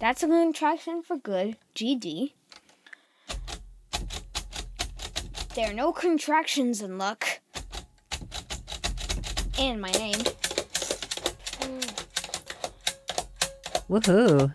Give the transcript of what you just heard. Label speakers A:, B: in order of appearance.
A: That's a contraction for good. GD. There are no contractions in luck. And my name.
B: Woohoo.